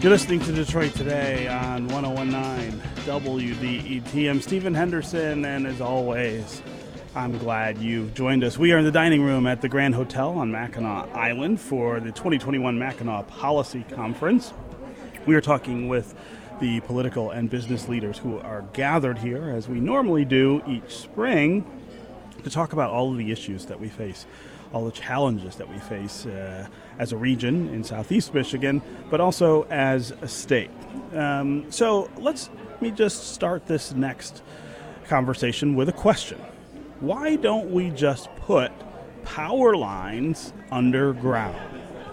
You're listening to Detroit Today on 1019 WDET. I'm Stephen Henderson, and as always, I'm glad you've joined us. We are in the dining room at the Grand Hotel on Mackinac Island for the 2021 Mackinac Policy Conference. We are talking with the political and business leaders who are gathered here, as we normally do each spring, to talk about all of the issues that we face all the challenges that we face uh, as a region in southeast Michigan, but also as a state. Um, so let's let me just start this next conversation with a question. Why don't we just put power lines underground?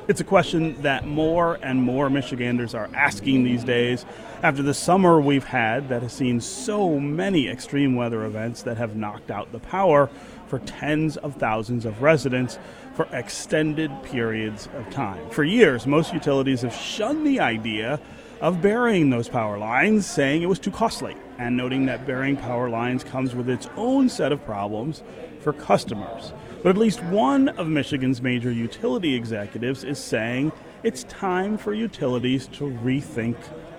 It's a question that more and more Michiganders are asking these days after the summer we've had that has seen so many extreme weather events that have knocked out the power for tens of thousands of residents for extended periods of time. For years, most utilities have shunned the idea of burying those power lines, saying it was too costly, and noting that burying power lines comes with its own set of problems for customers. But at least one of Michigan's major utility executives is saying it's time for utilities to rethink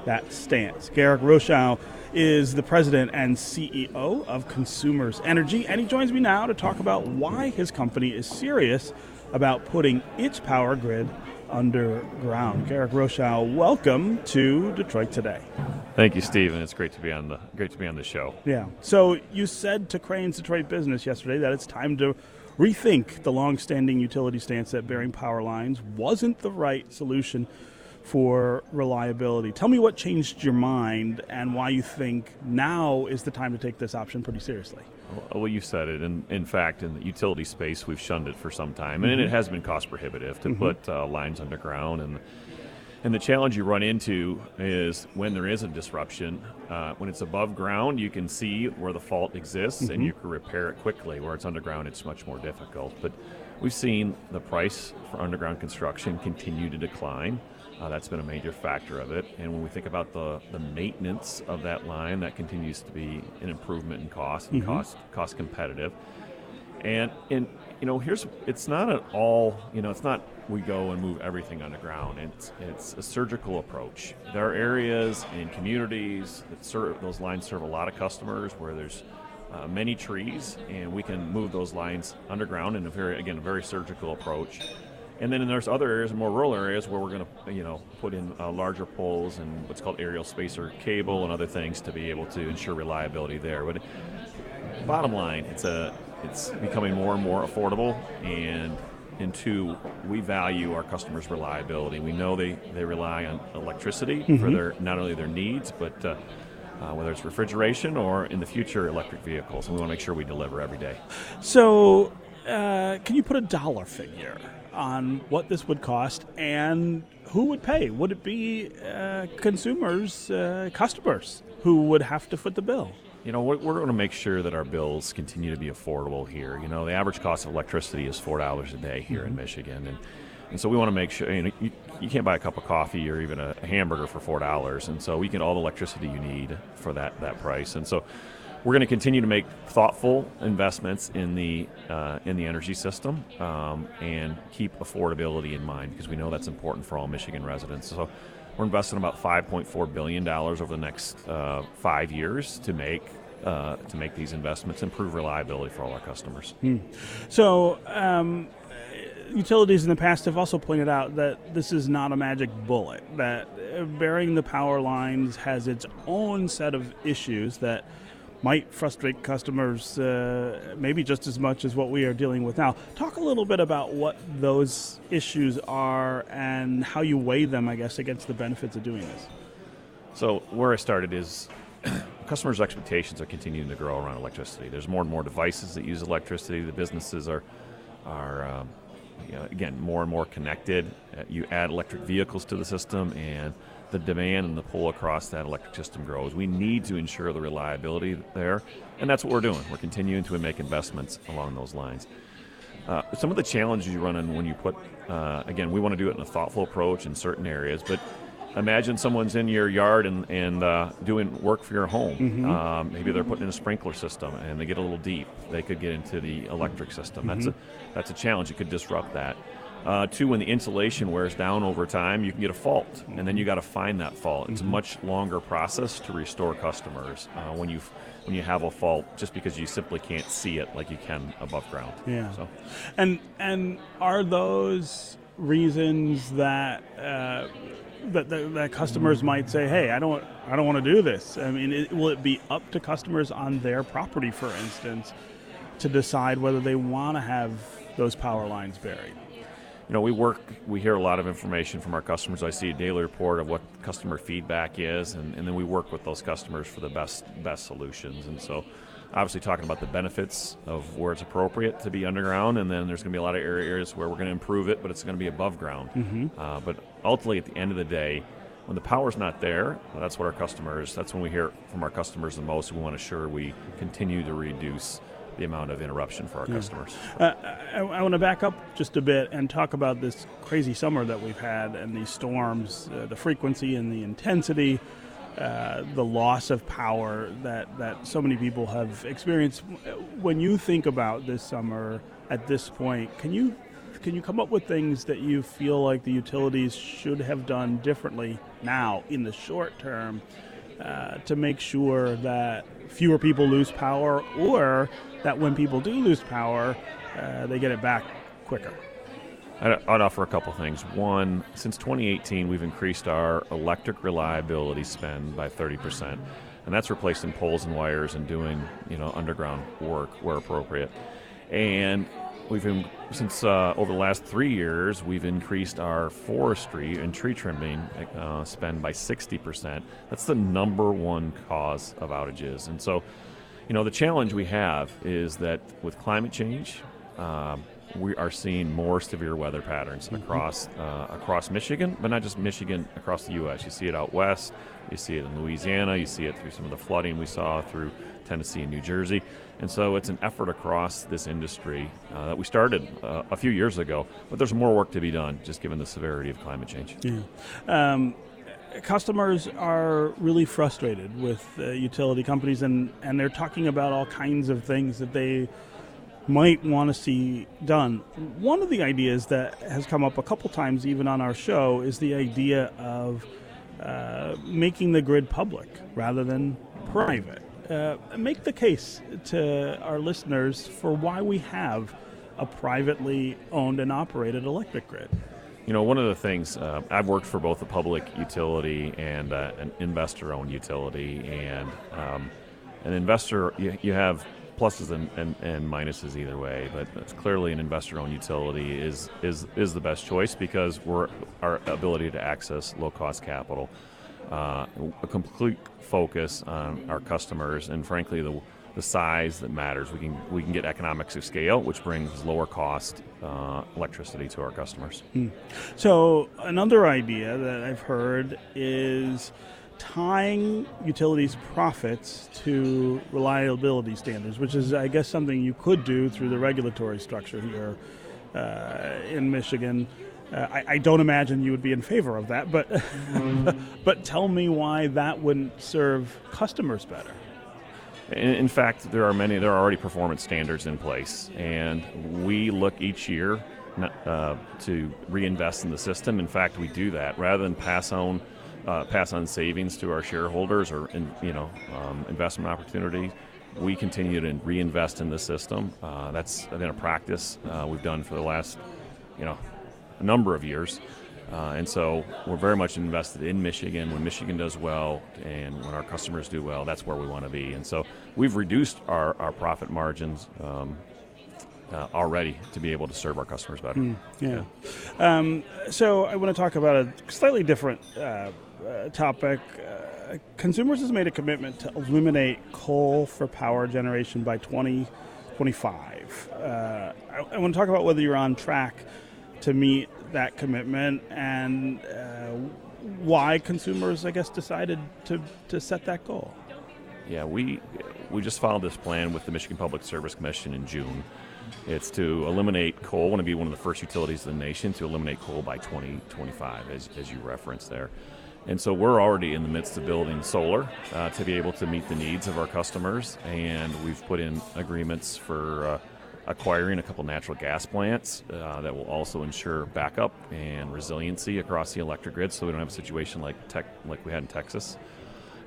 that stance. Garrick Rochow is the president and CEO of Consumers Energy, and he joins me now to talk about why his company is serious about putting its power grid underground. Garrick Rochow, welcome to Detroit Today. Thank you, Stephen. It's great to be on the great to be on the show. Yeah. So you said to Crain's Detroit Business yesterday that it's time to rethink the long-standing utility stance that burying power lines wasn't the right solution for reliability. Tell me what changed your mind and why you think now is the time to take this option pretty seriously. Well, you said it. In, in fact, in the utility space, we've shunned it for some time, and mm-hmm. it has been cost prohibitive to mm-hmm. put uh, lines underground. And and the challenge you run into is when there is a disruption, uh, when it's above ground, you can see where the fault exists mm-hmm. and you can repair it quickly. Where it's underground, it's much more difficult. But we've seen the price for underground construction continue to decline. Uh, that's been a major factor of it. And when we think about the, the maintenance of that line, that continues to be an improvement in cost and mm-hmm. cost cost competitive. And and you know, here's it's not at all. You know, it's not we go and move everything underground. It's it's a surgical approach. There are areas and communities that serve those lines serve a lot of customers where there's uh, many trees, and we can move those lines underground in a very again a very surgical approach. And then there's other areas, more rural areas, where we're going to, you know, put in uh, larger poles and what's called aerial spacer cable and other things to be able to ensure reliability there. But bottom line, it's a, it's becoming more and more affordable, and and two, we value our customers' reliability. We know they, they rely on electricity mm-hmm. for their not only their needs, but uh, uh, whether it's refrigeration or in the future electric vehicles. And we want to make sure we deliver every day. So, uh, can you put a dollar figure on what this would cost and who would pay? Would it be uh, consumers, uh, customers, who would have to foot the bill? You know, we're, we're going to make sure that our bills continue to be affordable here. You know, the average cost of electricity is four dollars a day here mm-hmm. in Michigan, and and so we want to make sure you know you, you can't buy a cup of coffee or even a, a hamburger for four dollars, and so we get all the electricity you need for that that price, and so we're going to continue to make thoughtful investments in the uh, in the energy system um, and keep affordability in mind because we know that's important for all Michigan residents. So we're investing about 5.4 billion dollars over the next uh, five years to make uh, to make these investments, improve reliability for all our customers. Hmm. So. Um, utilities in the past have also pointed out that this is not a magic bullet. That burying the power lines has its own set of issues that might frustrate customers uh, maybe just as much as what we are dealing with now. Talk a little bit about what those issues are and how you weigh them, I guess, against the benefits of doing this. So, where I started is customers' expectations are continuing to grow around electricity. There's more and more devices that use electricity. The businesses are, are um, you know, again, more and more connected. Uh, you add electric vehicles to the system, and the demand and the pull across that electric system grows. We need to ensure the reliability there, and that's what we're doing. We're continuing to make investments along those lines. Uh, some of the challenges you run into when you put, uh, again, we want to do it in a thoughtful approach in certain areas, but imagine someone's in your yard and, and uh, doing work for your home. Mm-hmm. Um, maybe they're putting in a sprinkler system and they get a little deep. They could get into the electric system. Mm-hmm. That's a that's a challenge. It could disrupt that. Uh, two, when the insulation wears down over time, you can get a fault, and then you got to find that fault. It's a much longer process to restore customers uh, when you when you have a fault, just because you simply can't see it like you can above ground. Yeah. So, And and are those reasons that uh, that, that that customers might say, "Hey, I don't I don't want to do this." I mean, it, will it be up to customers on their property, for instance, to decide whether they want to have those power lines buried? You know, we work, we hear a lot of information from our customers. I see a daily report of what customer feedback is, and, and then we work with those customers for the best best solutions. And so, obviously, talking about the benefits of where it's appropriate to be underground, and then there's going to be a lot of areas where we're going to improve it, but it's going to be above ground. Mm-hmm. Uh, but ultimately, at the end of the day, when the power's not there, that's what our customers. That's when we hear from our customers the most. We want to ensure we continue to reduce the amount of interruption for our customers. Uh, I, I want to back up just a bit and talk about this crazy summer that we've had and these storms, uh, the frequency and the intensity, uh, the loss of power that, that so many people have experienced. When you think about this summer at this point, can you can you come up with things that you feel like the utilities should have done differently now in the short term uh, to make sure that fewer people lose power or that when people do lose power, uh, they get it back quicker. I'd, offer a couple things. One, since 2018, we've increased our electric reliability spend by 30%, and that's replacing poles and wires and doing you know underground work where appropriate. And we've in, since uh, over the last three years, we've increased our forestry and tree trimming uh, spend by 60%. That's the number one cause of outages, and so you know, the challenge we have is that with climate change, um, we are seeing more severe weather patterns mm-hmm. across uh, across Michigan, but not just Michigan, across the U.S. You see it out west, you see it in Louisiana, you see it through some of the flooding we saw through Tennessee and New Jersey, and so it's an effort across this industry uh, that we started uh, a few years ago. But there's more work to be done, just given the severity of climate change. Yeah. Um, customers are really frustrated with uh, utility companies, and, and they're talking about all kinds of things that they might want to see done. One of the ideas that has come up a couple times, even on our show, is the idea of uh, making the grid public rather than private. Uh, make the case to our listeners for why we have a privately owned and operated electric grid. You know, one of the things uh, I've worked for both a public utility and uh, an investor-owned utility, and um, an investor you, you have pluses and, and, and, minuses either way, but it's clearly an investor-owned utility is is is the best choice because we're our ability to access low-cost capital, uh, a complete focus on our customers, and frankly the the size that matters. We can we can get economics of scale, which brings lower cost uh, electricity to our customers. Hmm. So another idea that I've heard is tying utilities profits to reliability standards, which is, I guess, something you could do through the regulatory structure here uh, in Michigan. Uh, I, I, don't imagine you would be in favor of that, but but tell me why that wouldn't serve customers better. In, fact, there are many. There are already performance standards in place, and we look each year uh, to reinvest in the system. In fact, we do that rather than pass on uh, pass on savings to our shareholders or in, you know um, investment opportunities. We continue to reinvest in the system. Uh, that's been a practice uh, we've done for the last you know a number of years. Uh, and so we're very much invested in Michigan. When Michigan does well and when our customers do well, that's where we want to be. And so we've reduced our, our profit margins um, uh, already to be able to serve our customers better. Mm, yeah. yeah. Um, so I want to talk about a slightly different uh, uh topic. Uh, consumers has made a commitment to eliminate coal for power generation by 2025. Uh, I, I want to talk about whether you're on track to meet that commitment and uh, why consumers, I guess, decided to, to set that goal. Yeah, we we just filed this plan with the Michigan Public Service Commission in June. It's to eliminate coal. Want to be one of the first utilities in the nation to eliminate coal by 2025, as, as you referenced there. And so we're already in the midst of building solar uh, to be able to meet the needs of our customers, and we've put in agreements for. Uh, acquiring a couple natural gas plants uh, that will also ensure backup and resiliency across the electric grid, so we don't have a situation like tech, like we had in Texas.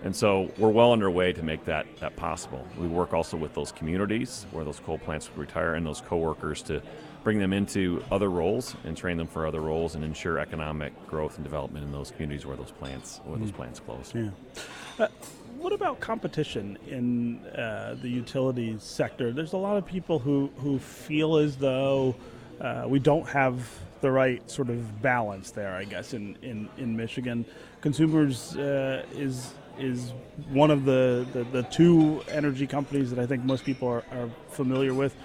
And so we're well underway to make that, that possible. We work also with those communities where those coal plants retire and those coworkers to bring them into other roles and train them for other roles and ensure economic growth and development in those communities where those plants where mm. those plants close. Yeah. Uh, what about competition in uh, the utilities sector? There's a lot of people who, who feel as though uh, we don't have the right sort of balance there, I guess, in, in, in Michigan. Consumers uh, is is one of the, the, the, two energy companies that I think most people are, are familiar with.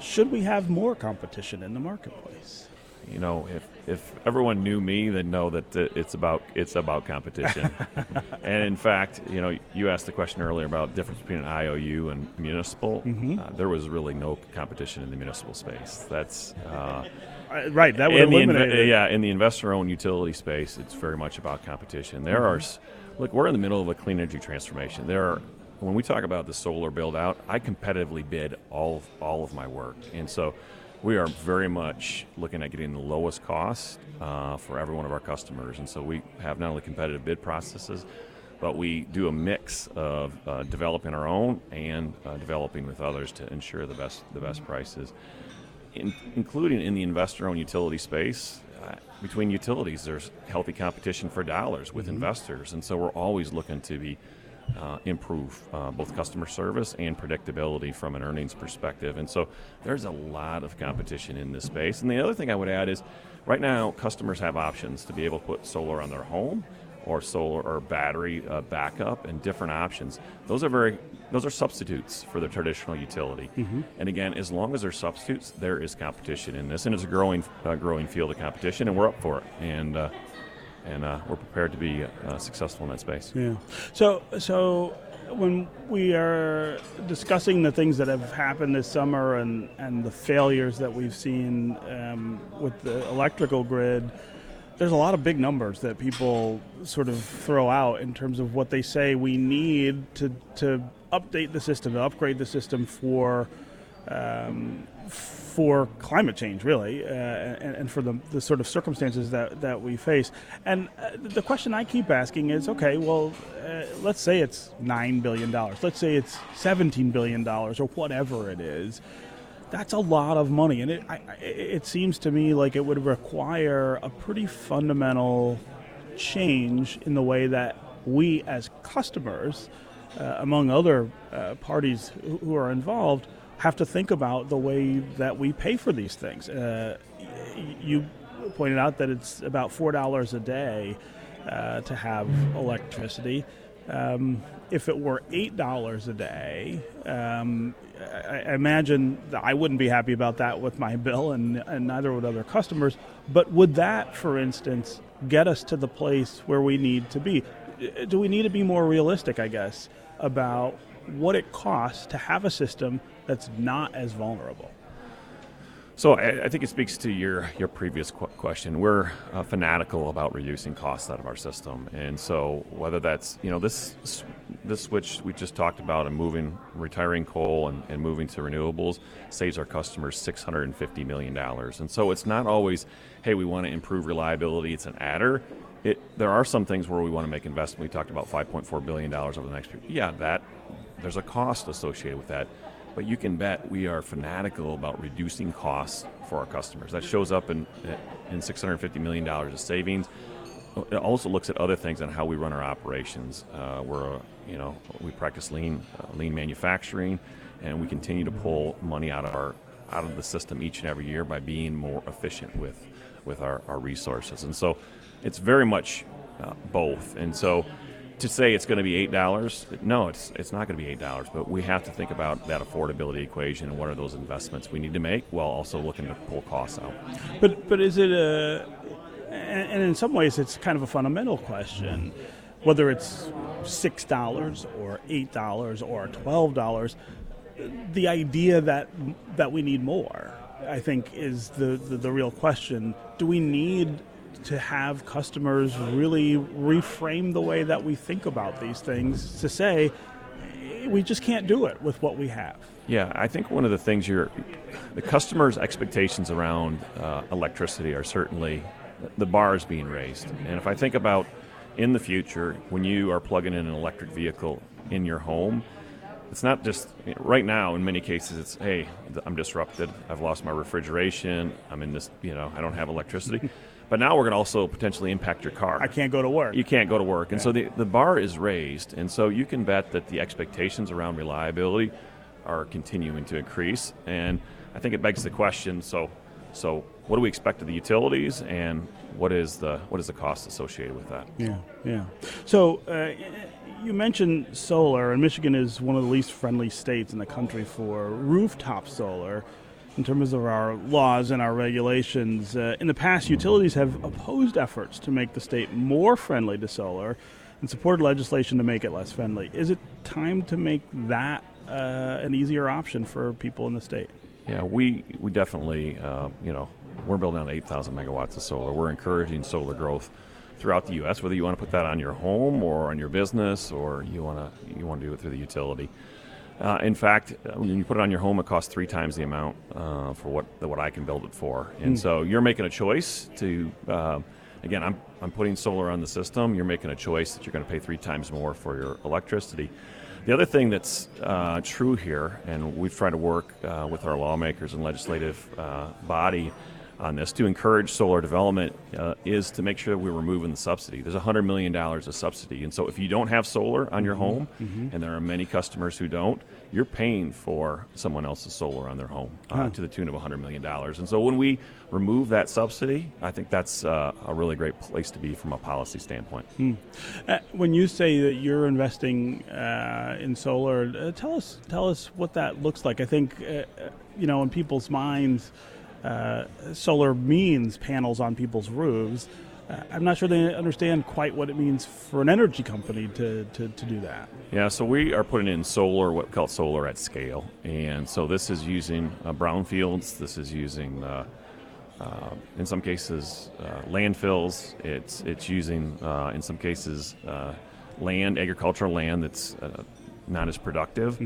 Should we have more competition in the marketplace? You know, if if everyone knew me, they'd know that it's about it's about competition. and in fact, you know, you asked the question earlier about difference between an IOU and municipal. Mm-hmm. Uh, there was really no competition in the municipal space. That's uh, uh right. That would eliminate. Inv- yeah, in the investor-owned utility space, it's very much about competition. There mm-hmm. are, look, we're in the middle of a clean energy transformation. There are when we talk about the solar build out, I competitively bid all of, all of my work, and so we are very much looking at getting the lowest cost uh, for every one of our customers. And so we have not only competitive bid processes, but we do a mix of uh, developing our own and uh, developing with others to ensure the best the best prices, in, including in the investor-owned utility space. Uh, between utilities, there's healthy competition for dollars with mm-hmm. investors, and so we're always looking to be uh, improve uh, both customer service and predictability from an earnings perspective. And so there's a lot of competition in this space. And the other thing I would add is right now, customers have options to be able to put solar on their home or solar or battery uh, backup and different options. Those are very those are substitutes for the traditional utility. Mm-hmm. And again, as long as they're substitutes, there is competition in this, and it's a growing uh, growing field of competition, and we're up for it. And uh, and uh, we're prepared to be uh, successful in that space. Yeah. So, so when we are discussing the things that have happened this summer and, and the failures that we've seen um, with the electrical grid, there's a lot of big numbers that people sort of throw out in terms of what they say we need to, to update the system, to upgrade the system for um, for climate change, really, uh, and, and, for the, the sort of circumstances that, that we face. And uh, the question I keep asking is okay, well, uh, let's say it's $9 billion, let's say it's $17 billion, or whatever it is. That's a lot of money, and it, I, it seems to me like it would require a pretty fundamental change in the way that we, as customers, uh, among other uh, parties who are involved, have to think about the way that we pay for these things. Uh, you pointed out that it's about four dollars a day uh, to have electricity. Um, if it were eight dollars a day, um, I, I, imagine I wouldn't be happy about that with my bill, and, and neither would other customers. But would that, for instance, get us to the place where we need to be? Do we need to be more realistic, I guess, about what it costs to have a system that's not as vulnerable. So I, I, think it speaks to your your previous qu- question. We're uh, fanatical about reducing costs out of our system, and so whether that's you know this this switch we just talked about and moving retiring coal and, and moving to renewables saves our customers six hundred and fifty million dollars. And so it's not always hey we want to improve reliability. It's an adder. It, there are some things where we want to make investment. We talked about five point four billion dollars over the next year. Yeah, that there's a cost associated with that but you can bet we are fanatical about reducing costs for our customers. That shows up in, in $650 million of savings. It also looks at other things on how we run our operations. Uh, we're, you know, we practice lean, uh, lean manufacturing, and we continue to pull money out of our out of the system each and every year by being more efficient with with our, our resources. And so, it's very much uh, both. And so, to say it's going to be eight dollars, no, it's it's not going to be eight dollars. But we have to think about that affordability equation and what are those investments we need to make while also looking to pull costs out. But but is it a and in some ways it's kind of a fundamental question, whether it's six dollars or eight dollars or twelve dollars. The idea that that we need more, I think, is the, the, the real question. Do we need to have customers really reframe the way that we think about these things to say we just can't do it with what we have. Yeah, I think one of the things you're, the customers' expectations around uh, electricity are certainly the bar is being raised. And if I think about in the future when you are plugging in an electric vehicle in your home, it's not just right now in many cases it's hey i'm disrupted i've lost my refrigeration i'm in this you know i don't have electricity but now we're going to also potentially impact your car. I can't go to work. you can't go to work. And so the, the bar is raised. And so you can bet that the expectations around reliability are continuing to increase. And i think it begs the question so so what do we expect of the utilities? And what is the what is the cost associated with that? Yeah, yeah. So uh, you mentioned solar, and Michigan is one of the least friendly states in the country for rooftop solar. In terms of our laws and our regulations, uh, in the past, utilities have opposed efforts to make the state more friendly to solar and supported legislation to make it less friendly. Is it time to make that uh, an easier option for people in the state? Yeah, we we definitely, uh, you know, we're building on 8,000 megawatts of solar. We're encouraging solar growth throughout the U.S. Whether you want to put that on your home or on your business, or you want to you want to do it through the utility. Uh, in fact, uh, when you put it on your home, it costs three times the amount uh, for what what I can build it for. And so you're making a choice to. Uh, again, I'm I'm putting solar on the system. You're making a choice that you're going to pay three times more for your electricity. The other thing that's uh, true here, and we've tried to work uh, with our lawmakers and legislative uh, body on this to encourage solar development, uh, is to make sure that we're removing the subsidy. There's $100 million of subsidy. And so if you don't have solar on your home, and there are many customers who don't, you're paying for someone else's solar on their home uh, to the tune of $100 million. And so when we remove that subsidy, I think that's uh, a really great place to be from a policy standpoint. Uh, when you say that you're investing uh, in solar, uh, tell us tell us what that looks like. I think you know in people's minds, uh, solar means panels on people's roofs. Uh, I'm not sure they understand quite what it means for an energy company to, to, to do that. Yeah, so we are putting in solar, what we call solar at scale, and so this is using uh, brownfields. This is using, uh, uh, in some cases, uh, landfills. It's it's using, uh, in some cases, uh, land, agricultural land that's uh, not as productive,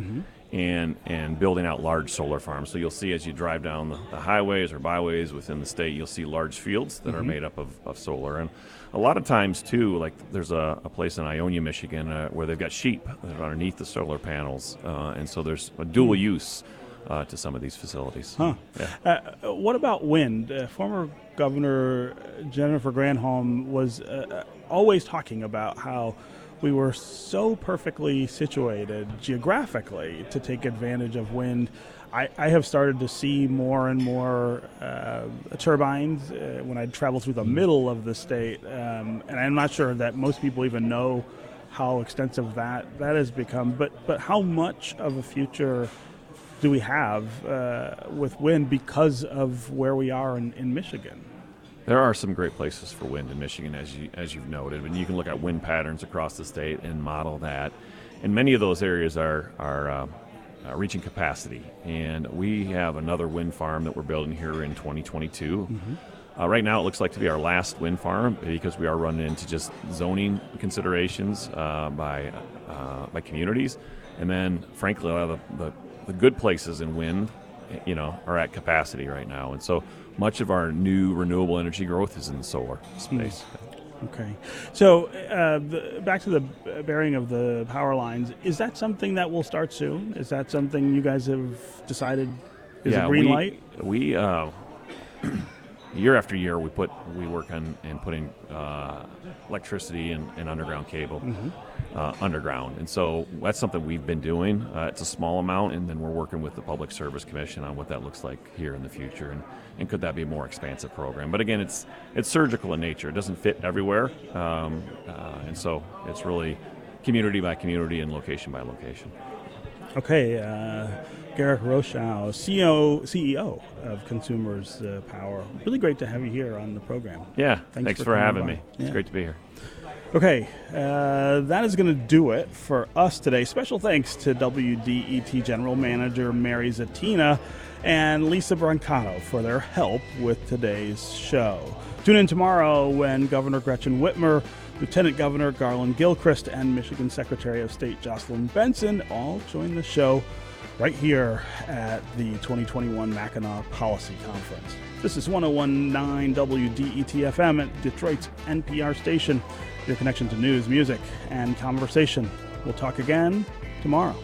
and and building out large solar farms. So you'll see as you drive down the, the highways or byways within the state, you'll see large fields that are made up of, of solar. And a lot of times too, like there's a, a place in Ionia, Michigan, uh, where they've got sheep that are underneath the solar panels, uh, and so there's a dual use uh, to some of these facilities. Huh. Yeah. Uh, what about wind? Uh, former Governor Jennifer Granholm was uh, always talking about how we were so perfectly situated geographically to take advantage of wind. I, I have started to see more and more uh, turbines uh, when I travel through the middle of the state, um, and I'm not sure that most people even know how extensive that that has become. But but how much of a future do we have uh, with wind because of where we are in, in Michigan? There are some great places for wind in Michigan, as you as you've noted, and you can look at wind patterns across the state and model that. And many of those areas are are uh, uh, reaching capacity, and we have another wind farm that we're building here in 2022. Uh, right now, it looks like to be our last wind farm because we are running into just zoning considerations uh, by uh, by communities, and then frankly, a lot of the, the, the good places in wind, you know, are at capacity right now, and so much of our new renewable energy growth is in the solar space. Okay, so uh, the, back to the bearing of the power lines. Is that something that will start soon? Is that something you guys have decided is a green we, light? We uh, year after year we put we work on and putting uh, electricity and, and underground cable Mm-hmm. uh, underground, and so that's something we've been doing. Uh, it's a small amount, and then we're working with the Public Service Commission on what that looks like here in the future, and, and could that be a more expansive program? But again, it's it's surgical in nature. It doesn't fit everywhere, um, uh, and so it's really community by community and location by location. Okay, uh, Garrick Rochow, CEO, CEO of Consumers uh, Power. Really great to have you here on the program. Yeah, Thanks thanks, for for, having by. me. It's Yeah. great to be here. Okay, uh, that is going to do it for us today. Special thanks to WDET General Manager Mary Zatina and Lisa Brancato for their help with today's show. Tune in tomorrow when Governor Gretchen Whitmer Lieutenant Governor Garlin Gilchrist and Michigan Secretary of State Jocelyn Benson all join the show right here at the 2021 Mackinac Policy Conference. This is 1019 WDET-FM at Detroit's NPR station, your connection to news, music, and conversation. We'll talk again tomorrow.